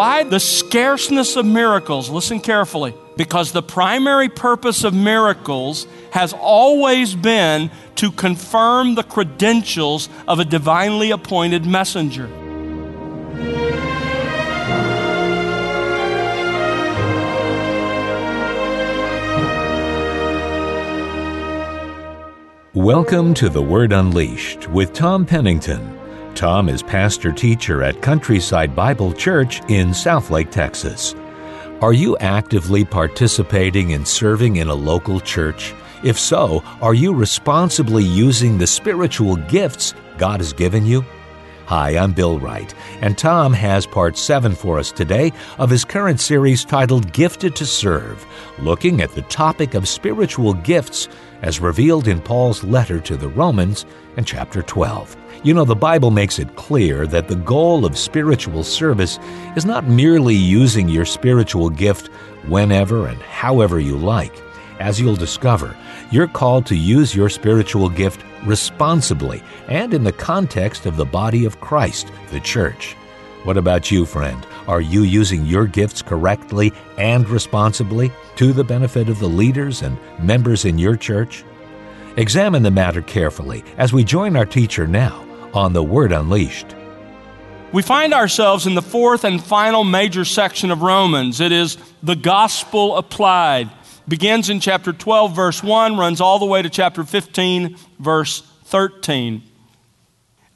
Why the scarceness of miracles? Listen carefully. Because the primary purpose of miracles has always been to confirm the credentials of a divinely appointed messenger. Welcome to The Word Unleashed with Tom Pennington. Tom is pastor teacher at Countryside Bible Church in Southlake, Texas. Are you actively participating in serving in a local church? If so, are you responsibly using the spiritual gifts God has given you? Hi, I'm Bill Wright, and Tom has part 7 for us today of his current series titled Gifted to Serve, looking at the topic of spiritual gifts as revealed in Paul's letter to the Romans in chapter 12. You know, the Bible makes it clear that the goal of spiritual service is not merely using your spiritual gift whenever and however you like. As you'll discover, you're called to use your spiritual gift responsibly and in the context of the body of Christ, the church. What about you, friend? Are you using your gifts correctly and responsibly to the benefit of the leaders and members in your church? Examine the matter carefully as we join our teacher now on The Word Unleashed. We find ourselves in the fourth and final major section of Romans. It is the gospel applied begins in chapter 12, verse 1, runs all the way to chapter 15, verse 13.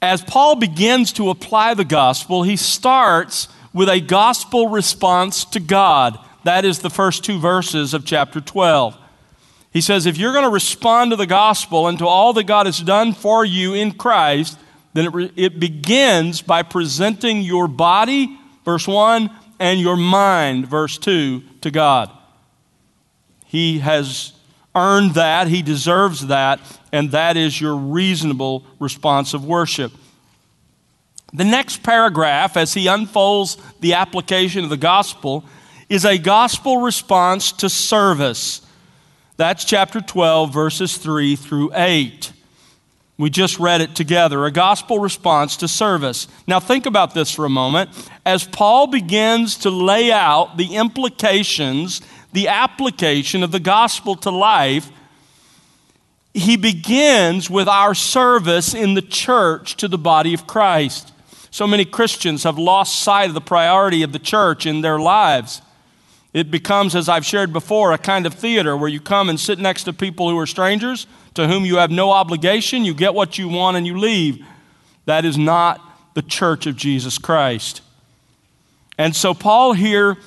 As Paul begins to apply the gospel, he starts with a gospel response to God. That is the first two verses of chapter 12. He says, If you're going to respond to the gospel and to all that God has done for you in Christ, then it, re- it begins by presenting your body, verse 1, and your mind, verse 2, to God. He has earned that, he deserves that, and that is your reasonable response of worship. The next paragraph, as he unfolds the application of the gospel, is a gospel response to service. That's chapter 12, verses 3 through 8. We just read it together a gospel response to service. Now, think about this for a moment. As Paul begins to lay out the implications the application of the gospel to life, he begins with our service in the church to the body of Christ. So many Christians have lost sight of the priority of the church in their lives. It becomes, as I've shared before, a kind of theater where you come and sit next to people who are strangers, to whom you have no obligation, you get what you want, and you leave. That is not the church of Jesus Christ. And so, Paul here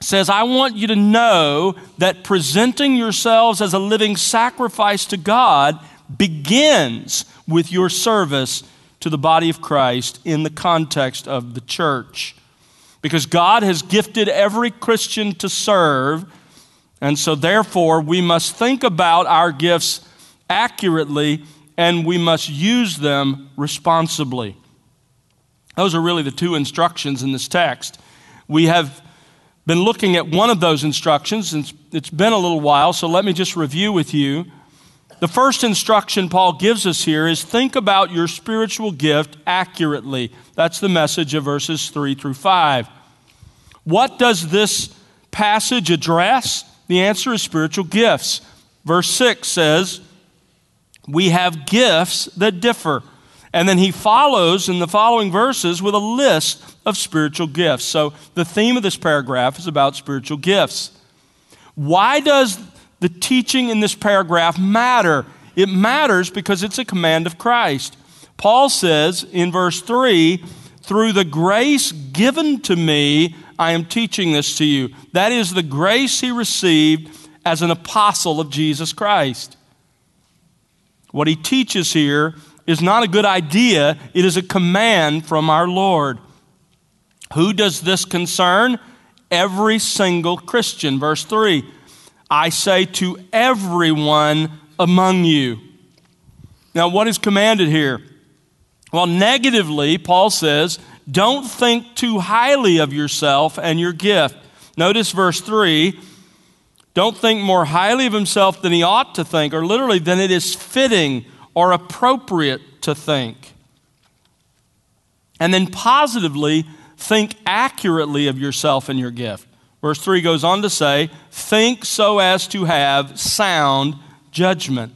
says, I want you to know that presenting yourselves as a living sacrifice to God begins with your service to the body of Christ in the context of the church. Because God has gifted every Christian to serve, and so therefore we must think about our gifts accurately and we must use them responsibly. Those are really the two instructions in this text. We have been looking at one of those instructions, and it's been a little while, so let me just review with you. The first instruction Paul gives us here is think about your spiritual gift accurately. That's the message of verses 3 through 5. What does this passage address? The answer is spiritual gifts. Verse 6 says, We have gifts that differ. And then he follows in the following verses with a list of spiritual gifts. So the theme of this paragraph is about spiritual gifts. Why does the teaching in this paragraph matter? It matters because it's a command of Christ. Paul says in verse 3 through the grace given to me, I am teaching this to you. That is the grace he received as an apostle of Jesus Christ. What he teaches here is not a good idea, it is a command from our Lord. Who does this concern? Every single Christian. Verse 3 I say to everyone among you. Now, what is commanded here? Well, negatively, Paul says, don't think too highly of yourself and your gift. Notice verse 3 don't think more highly of himself than he ought to think, or literally, than it is fitting or appropriate to think. And then positively, think accurately of yourself and your gift. Verse 3 goes on to say, Think so as to have sound judgment.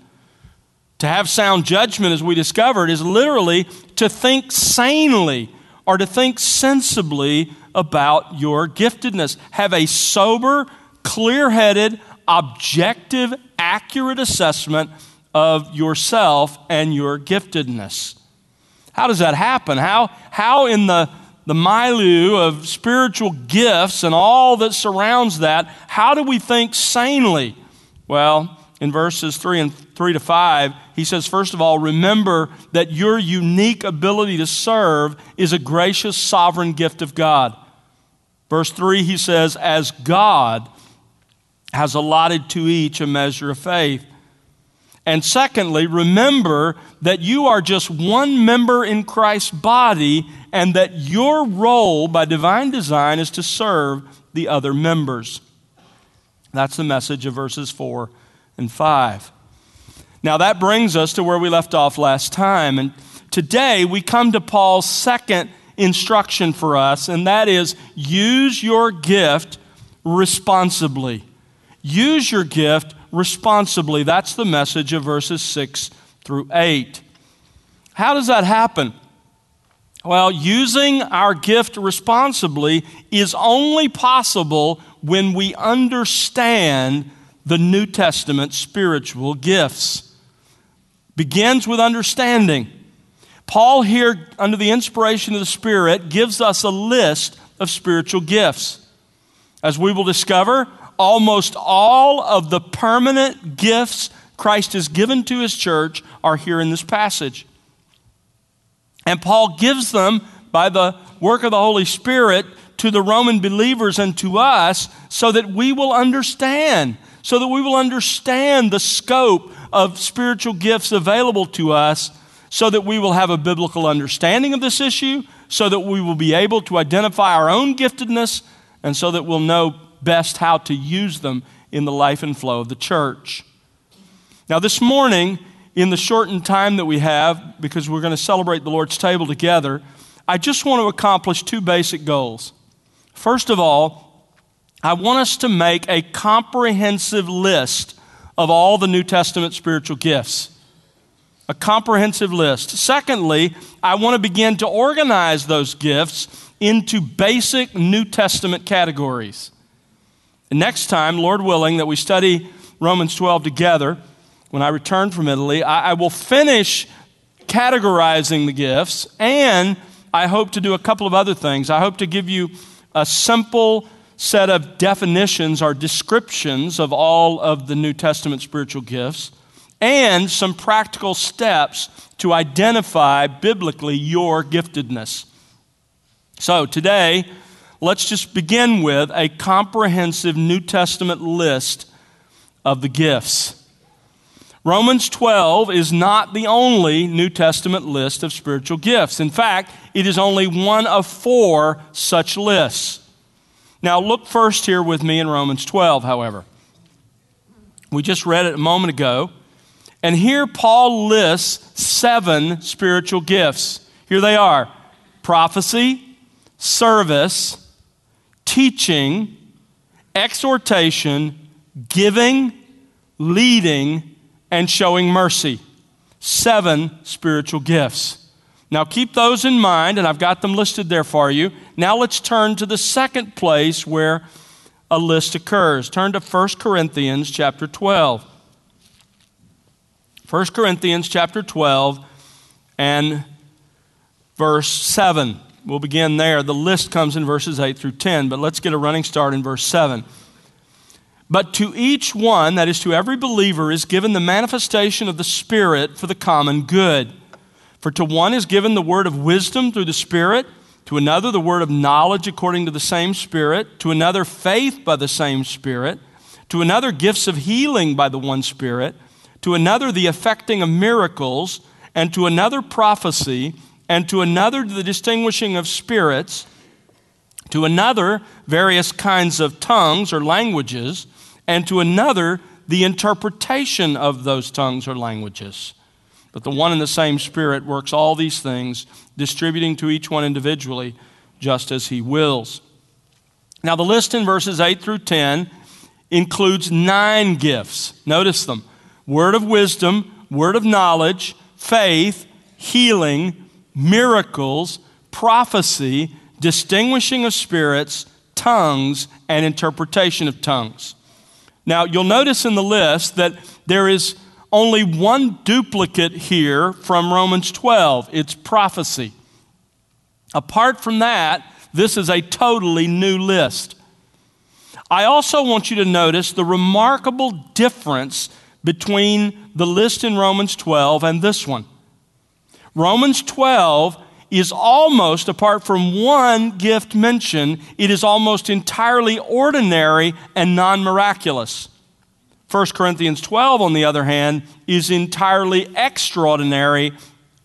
To have sound judgment, as we discovered, is literally to think sanely or to think sensibly about your giftedness. Have a sober, clear headed, objective, accurate assessment of yourself and your giftedness. How does that happen? How, how in the, the milieu of spiritual gifts and all that surrounds that, how do we think sanely? Well, in verses 3 and 3 to 5, he says, first of all, remember that your unique ability to serve is a gracious, sovereign gift of God. Verse 3, he says, as God has allotted to each a measure of faith. And secondly, remember that you are just one member in Christ's body and that your role by divine design is to serve the other members. That's the message of verses 4 and 5. Now, that brings us to where we left off last time. And today we come to Paul's second instruction for us, and that is use your gift responsibly. Use your gift responsibly. That's the message of verses 6 through 8. How does that happen? Well, using our gift responsibly is only possible when we understand the New Testament spiritual gifts. Begins with understanding. Paul, here, under the inspiration of the Spirit, gives us a list of spiritual gifts. As we will discover, almost all of the permanent gifts Christ has given to his church are here in this passage. And Paul gives them by the work of the Holy Spirit to the Roman believers and to us so that we will understand, so that we will understand the scope of spiritual gifts available to us, so that we will have a biblical understanding of this issue, so that we will be able to identify our own giftedness, and so that we'll know best how to use them in the life and flow of the church. Now, this morning, in the shortened time that we have, because we're going to celebrate the Lord's table together, I just want to accomplish two basic goals. First of all, I want us to make a comprehensive list of all the New Testament spiritual gifts. A comprehensive list. Secondly, I want to begin to organize those gifts into basic New Testament categories. Next time, Lord willing, that we study Romans 12 together, when I return from Italy, I, I will finish categorizing the gifts, and I hope to do a couple of other things. I hope to give you a simple set of definitions or descriptions of all of the New Testament spiritual gifts, and some practical steps to identify biblically your giftedness. So today, let's just begin with a comprehensive New Testament list of the gifts. Romans 12 is not the only New Testament list of spiritual gifts. In fact, it is only one of four such lists. Now, look first here with me in Romans 12, however. We just read it a moment ago. And here Paul lists seven spiritual gifts. Here they are prophecy, service, teaching, exhortation, giving, leading, and showing mercy. Seven spiritual gifts. Now keep those in mind, and I've got them listed there for you. Now let's turn to the second place where a list occurs. Turn to 1 Corinthians chapter 12. 1 Corinthians chapter 12 and verse 7. We'll begin there. The list comes in verses 8 through 10, but let's get a running start in verse 7. But to each one, that is to every believer, is given the manifestation of the Spirit for the common good. For to one is given the word of wisdom through the Spirit, to another the word of knowledge according to the same Spirit, to another faith by the same Spirit, to another gifts of healing by the one Spirit, to another the effecting of miracles, and to another prophecy and to another the distinguishing of spirits, to another various kinds of tongues or languages, and to another the interpretation of those tongues or languages. But the one and the same Spirit works all these things, distributing to each one individually just as he wills. Now, the list in verses 8 through 10 includes nine gifts. Notice them word of wisdom, word of knowledge, faith, healing, miracles, prophecy, distinguishing of spirits, tongues, and interpretation of tongues. Now, you'll notice in the list that there is only one duplicate here from Romans 12 it's prophecy. Apart from that, this is a totally new list. I also want you to notice the remarkable difference between the list in Romans 12 and this one. Romans 12 is almost, apart from one gift mentioned, it is almost entirely ordinary and non miraculous. 1 Corinthians 12, on the other hand, is entirely extraordinary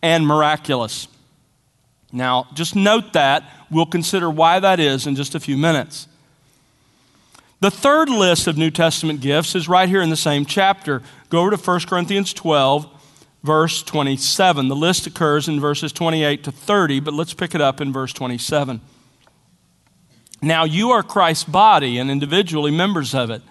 and miraculous. Now, just note that. We'll consider why that is in just a few minutes. The third list of New Testament gifts is right here in the same chapter. Go over to 1 Corinthians 12, verse 27. The list occurs in verses 28 to 30, but let's pick it up in verse 27. Now, you are Christ's body and individually members of it.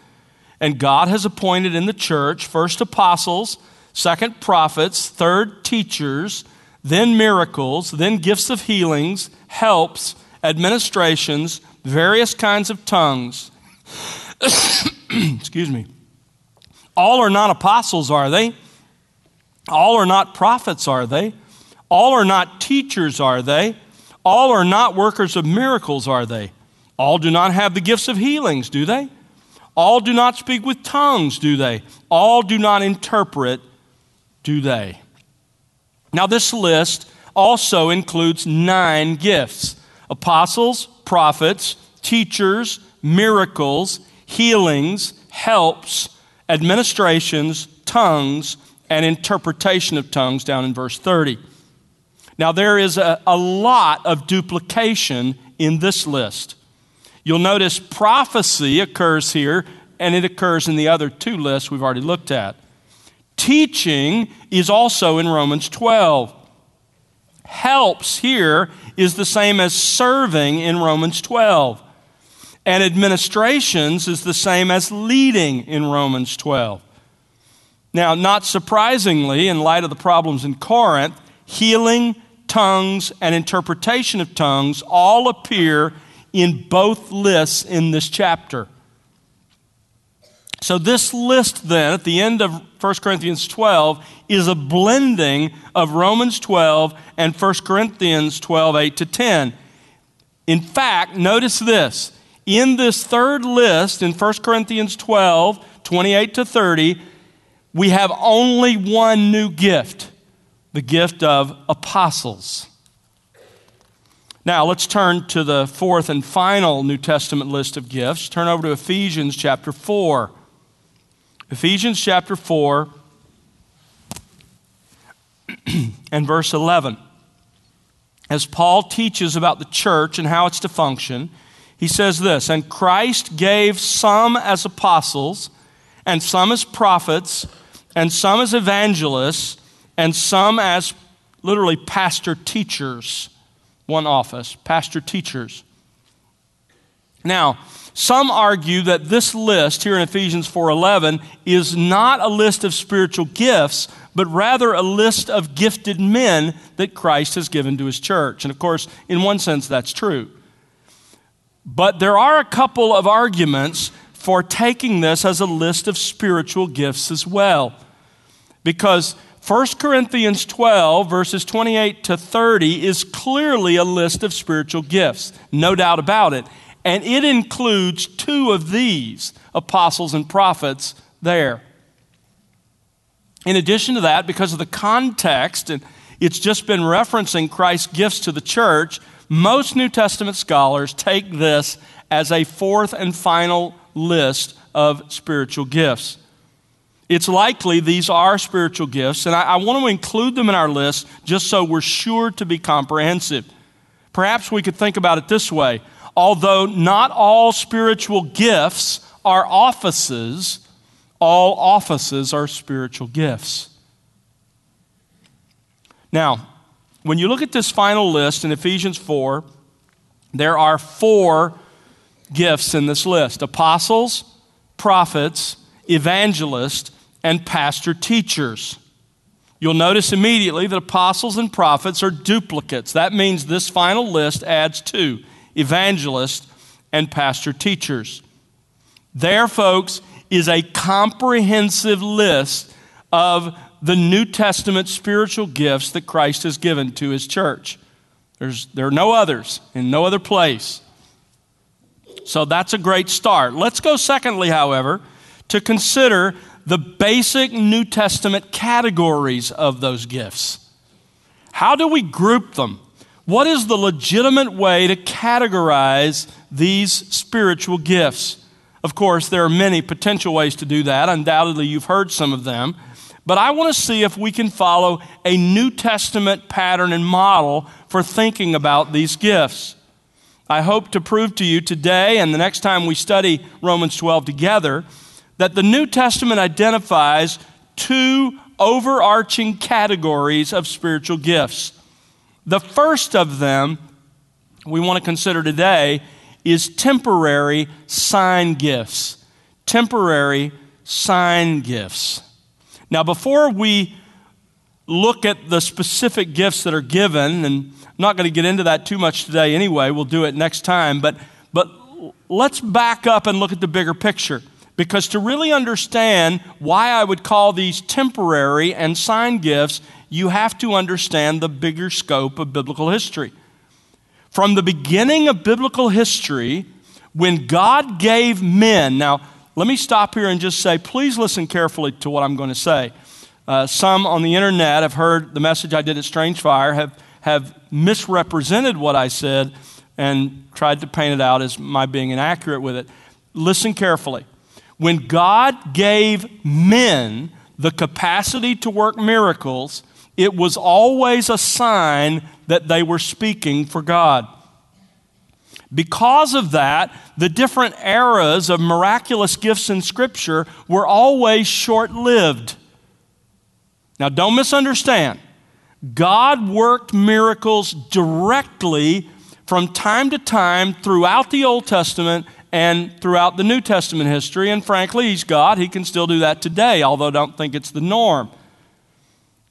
And God has appointed in the church first apostles, second prophets, third teachers, then miracles, then gifts of healings, helps, administrations, various kinds of tongues. Excuse me. All are not apostles, are they? All are not prophets, are they? All are not teachers, are they? All are not workers of miracles, are they? All do not have the gifts of healings, do they? All do not speak with tongues, do they? All do not interpret, do they? Now, this list also includes nine gifts apostles, prophets, teachers, miracles, healings, helps, administrations, tongues, and interpretation of tongues down in verse 30. Now, there is a, a lot of duplication in this list. You'll notice prophecy occurs here, and it occurs in the other two lists we've already looked at. Teaching is also in Romans 12. Helps here is the same as serving in Romans 12. And administrations is the same as leading in Romans 12. Now, not surprisingly, in light of the problems in Corinth, healing, tongues, and interpretation of tongues all appear in both lists in this chapter. So, this list then, at the end of 1 Corinthians 12, is a blending of Romans 12 and 1 Corinthians 12, 8 to 10. In fact, notice this. In this third list, in 1 Corinthians 12, 28 to 30, we have only one new gift the gift of apostles. Now, let's turn to the fourth and final New Testament list of gifts. Turn over to Ephesians chapter 4. Ephesians chapter 4 and verse 11. As Paul teaches about the church and how it's to function, he says this And Christ gave some as apostles, and some as prophets, and some as evangelists, and some as literally pastor teachers one office, pastor teachers. Now, some argue that this list here in Ephesians 4:11 is not a list of spiritual gifts, but rather a list of gifted men that Christ has given to his church. And of course, in one sense that's true. But there are a couple of arguments for taking this as a list of spiritual gifts as well. Because 1 Corinthians 12, verses 28 to 30, is clearly a list of spiritual gifts, no doubt about it. And it includes two of these apostles and prophets there. In addition to that, because of the context, and it's just been referencing Christ's gifts to the church, most New Testament scholars take this as a fourth and final list of spiritual gifts. It's likely these are spiritual gifts, and I, I want to include them in our list just so we're sure to be comprehensive. Perhaps we could think about it this way although not all spiritual gifts are offices, all offices are spiritual gifts. Now, when you look at this final list in Ephesians 4, There are four gifts in this list apostles, prophets, evangelists, and pastor teachers. You'll notice immediately that apostles and prophets are duplicates. That means this final list adds two evangelists and pastor teachers. There, folks, is a comprehensive list of the New Testament spiritual gifts that Christ has given to his church. There's, there are no others in no other place. So that's a great start. Let's go, secondly, however, to consider the basic New Testament categories of those gifts. How do we group them? What is the legitimate way to categorize these spiritual gifts? Of course, there are many potential ways to do that. Undoubtedly, you've heard some of them. But I want to see if we can follow a New Testament pattern and model for thinking about these gifts. I hope to prove to you today and the next time we study Romans 12 together that the New Testament identifies two overarching categories of spiritual gifts. The first of them we want to consider today is temporary sign gifts. Temporary sign gifts. Now, before we look at the specific gifts that are given, and not going to get into that too much today anyway, we'll do it next time, but, but let's back up and look at the bigger picture. Because to really understand why I would call these temporary and sign gifts, you have to understand the bigger scope of biblical history. From the beginning of biblical history, when God gave men, now let me stop here and just say, please listen carefully to what I'm going to say. Uh, some on the internet have heard the message I did at Strange Fire, have, have misrepresented what I said and tried to paint it out as my being inaccurate with it. Listen carefully. When God gave men the capacity to work miracles, it was always a sign that they were speaking for God. Because of that, the different eras of miraculous gifts in Scripture were always short lived. Now, don't misunderstand. God worked miracles directly from time to time throughout the Old Testament and throughout the New Testament history. And frankly, He's God. He can still do that today, although don't think it's the norm.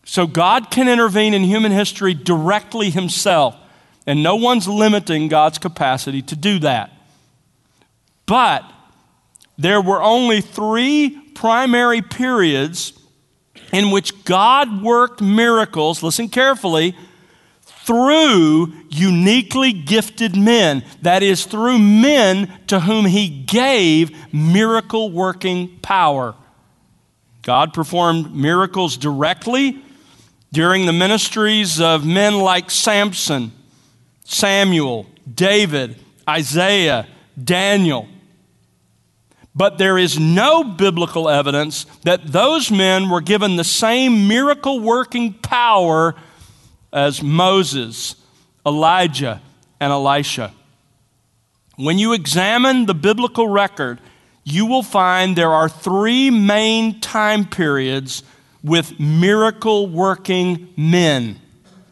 So, God can intervene in human history directly Himself. And no one's limiting God's capacity to do that. But there were only three primary periods in which God worked miracles, listen carefully, through uniquely gifted men. That is, through men to whom He gave miracle working power. God performed miracles directly during the ministries of men like Samson, Samuel, David, Isaiah, Daniel. But there is no biblical evidence that those men were given the same miracle working power as Moses, Elijah, and Elisha. When you examine the biblical record, you will find there are three main time periods with miracle working men.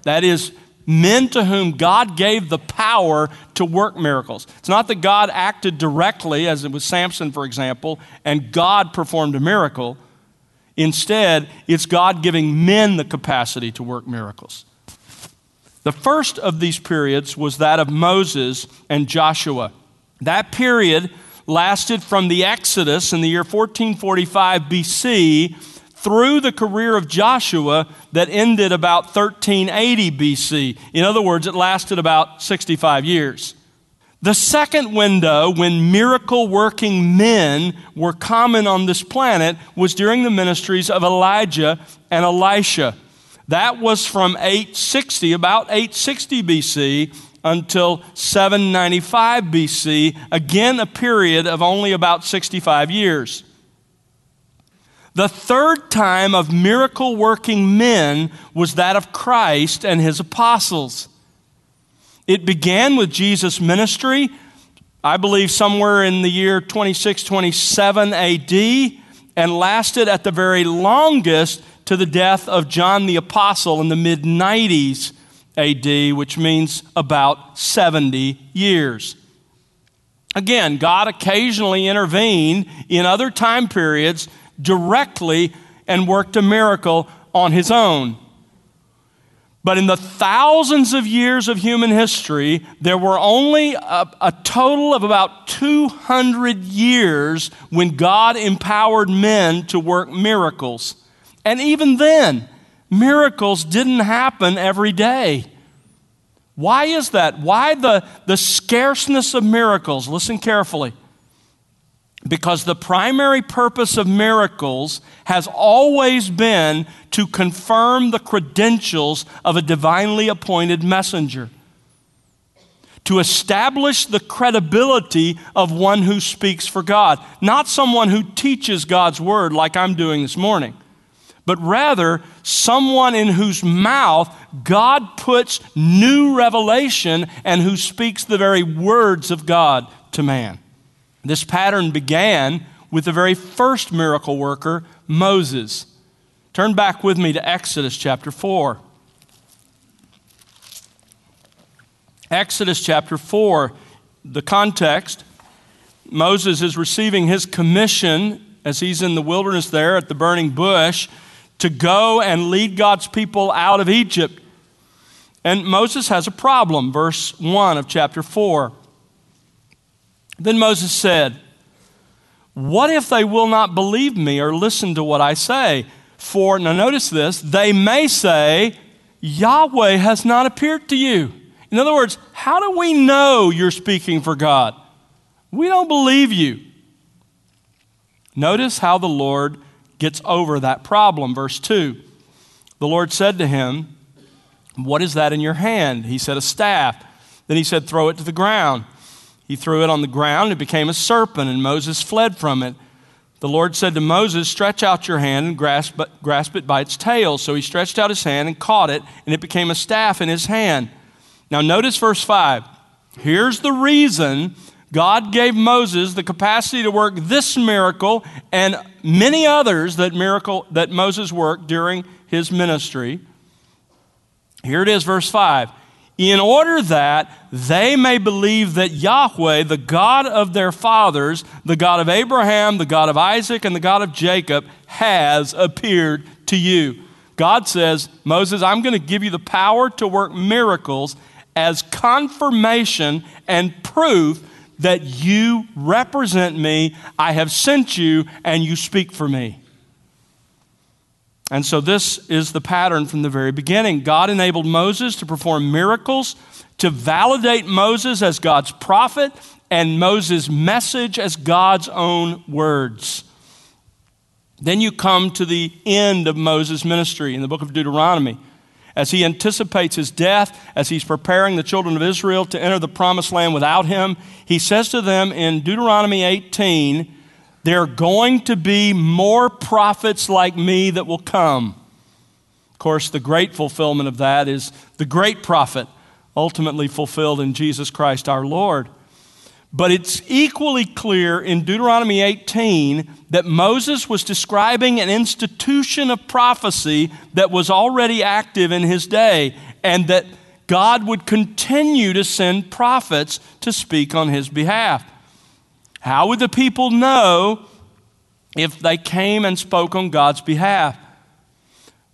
That is, men to whom God gave the power to work miracles. It's not that God acted directly, as it was Samson, for example, and God performed a miracle. Instead, it's God giving men the capacity to work miracles. The first of these periods was that of Moses and Joshua. That period lasted from the Exodus in the year 1445 BC through the career of Joshua that ended about 1380 BC. In other words, it lasted about 65 years. The second window when miracle working men were common on this planet was during the ministries of Elijah and Elisha. That was from 860, about 860 BC, until 795 BC, again a period of only about 65 years. The third time of miracle working men was that of Christ and his apostles. It began with Jesus' ministry, I believe somewhere in the year 26, 27 AD, and lasted at the very longest to the death of John the Apostle in the mid 90s AD, which means about 70 years. Again, God occasionally intervened in other time periods directly and worked a miracle on his own. But in the thousands of years of human history, there were only a, a, total of about 200 years when God empowered men to work miracles. And even then, miracles didn't happen every day. Why is that? Why the, the scarceness of miracles? Listen carefully. Because the primary purpose of miracles has always been to confirm the credentials of a divinely appointed messenger, to establish the credibility of one who speaks for God, not someone who teaches God's word like I'm doing this morning, but rather someone in whose mouth God puts new revelation and who speaks the very words of God to man. This pattern began with the very first miracle worker, Moses. Turn back with me to Exodus chapter 4. Exodus chapter 4, the context Moses is receiving his commission as he's in the wilderness there at the burning bush to go and lead God's people out of Egypt. And Moses has a problem, verse 1 of chapter 4. Then Moses said, What if they will not believe me or listen to what I say? For, now notice this, they may say, Yahweh has not appeared to you. In other words, how do we know you're speaking for God? We don't believe you. Notice how the Lord gets over that problem. Verse 2 The Lord said to him, What is that in your hand? He said, A staff. Then he said, Throw it to the ground. He threw it on the ground, it became a serpent, and Moses fled from it. The Lord said to Moses, Stretch out your hand and grasp, grasp it by its tail. So he stretched out his hand and caught it, and it became a staff in his hand. Now, notice verse 5. Here's the reason God gave Moses the capacity to work this miracle and many others that miracle that Moses worked during his ministry. Here it is, verse 5 in order that they may believe that Yahweh, the God of their fathers, the God of Abraham, the God of Isaac, and the God of Jacob, has appeared to you. God says, Moses, I'm going to give you the power to work miracles as confirmation and proof that you represent me, I have sent you, and you speak for me. And so, this is the pattern from the very beginning. God enabled Moses to perform miracles to validate Moses as God's prophet and Moses' message as God's own words. Then you come to the end of Moses' ministry in the book of Deuteronomy. As he anticipates his death, as he's preparing the children of Israel to enter the promised land without him, he says to them in Deuteronomy 18, there are going to be more prophets like me that will come. Of course, the great fulfillment of that is the great prophet, ultimately fulfilled in Jesus Christ our Lord. But it's equally clear in Deuteronomy 18 that Moses was describing an institution of prophecy that was already active in his day, and that God would continue to send prophets to speak on his behalf. How would the people know if they came and spoke on God's behalf?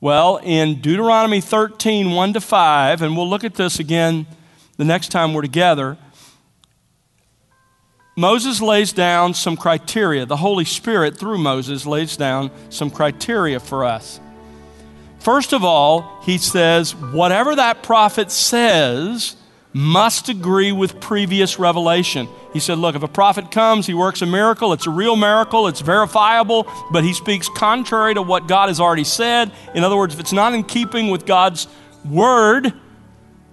Well, in Deuteronomy 13, 1 to 5, and we'll look at this again the next time we're together, Moses lays down some criteria. The Holy Spirit, through Moses, lays down some criteria for us. First of all, he says, whatever that prophet says, must agree with previous revelation. He said, Look, if a prophet comes, he works a miracle, it's a real miracle, it's verifiable, but he speaks contrary to what God has already said. In other words, if it's not in keeping with God's word,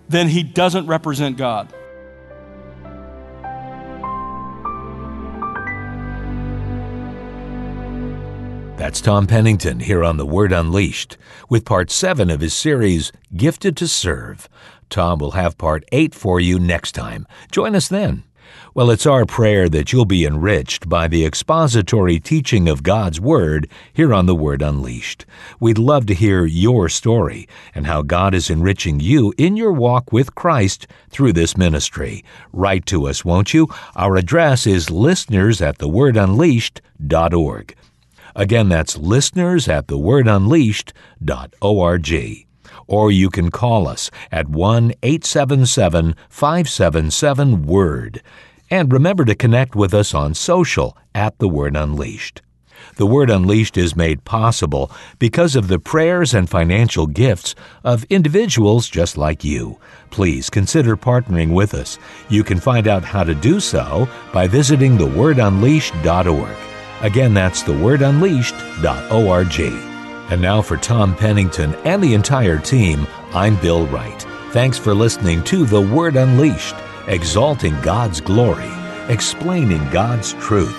then he doesn't represent God. That's Tom Pennington here on The Word Unleashed with part 7 of his series, Gifted to Serve. Tom will have part 8 for you next time. Join us then. Well, it's our prayer that you'll be enriched by the expository teaching of God's Word here on The Word Unleashed. We'd love to hear your story and how God is enriching you in your walk with Christ through this ministry. Write to us, won't you? Our address is listeners at thewordunleashed.org. Again, that's listeners at thewordunleashed.org or you can call us at 1 877 577 WORD. And remember to connect with us on social at The Word Unleashed. The Word Unleashed is made possible because of the prayers and financial gifts of individuals just like you. Please consider partnering with us. You can find out how to do so by visiting thewordunleashed.org. Again, that's thewordunleashed.org. And now for Tom Pennington and the entire team, I'm Bill Wright. Thanks for listening to The Word Unleashed exalting God's glory, explaining God's truth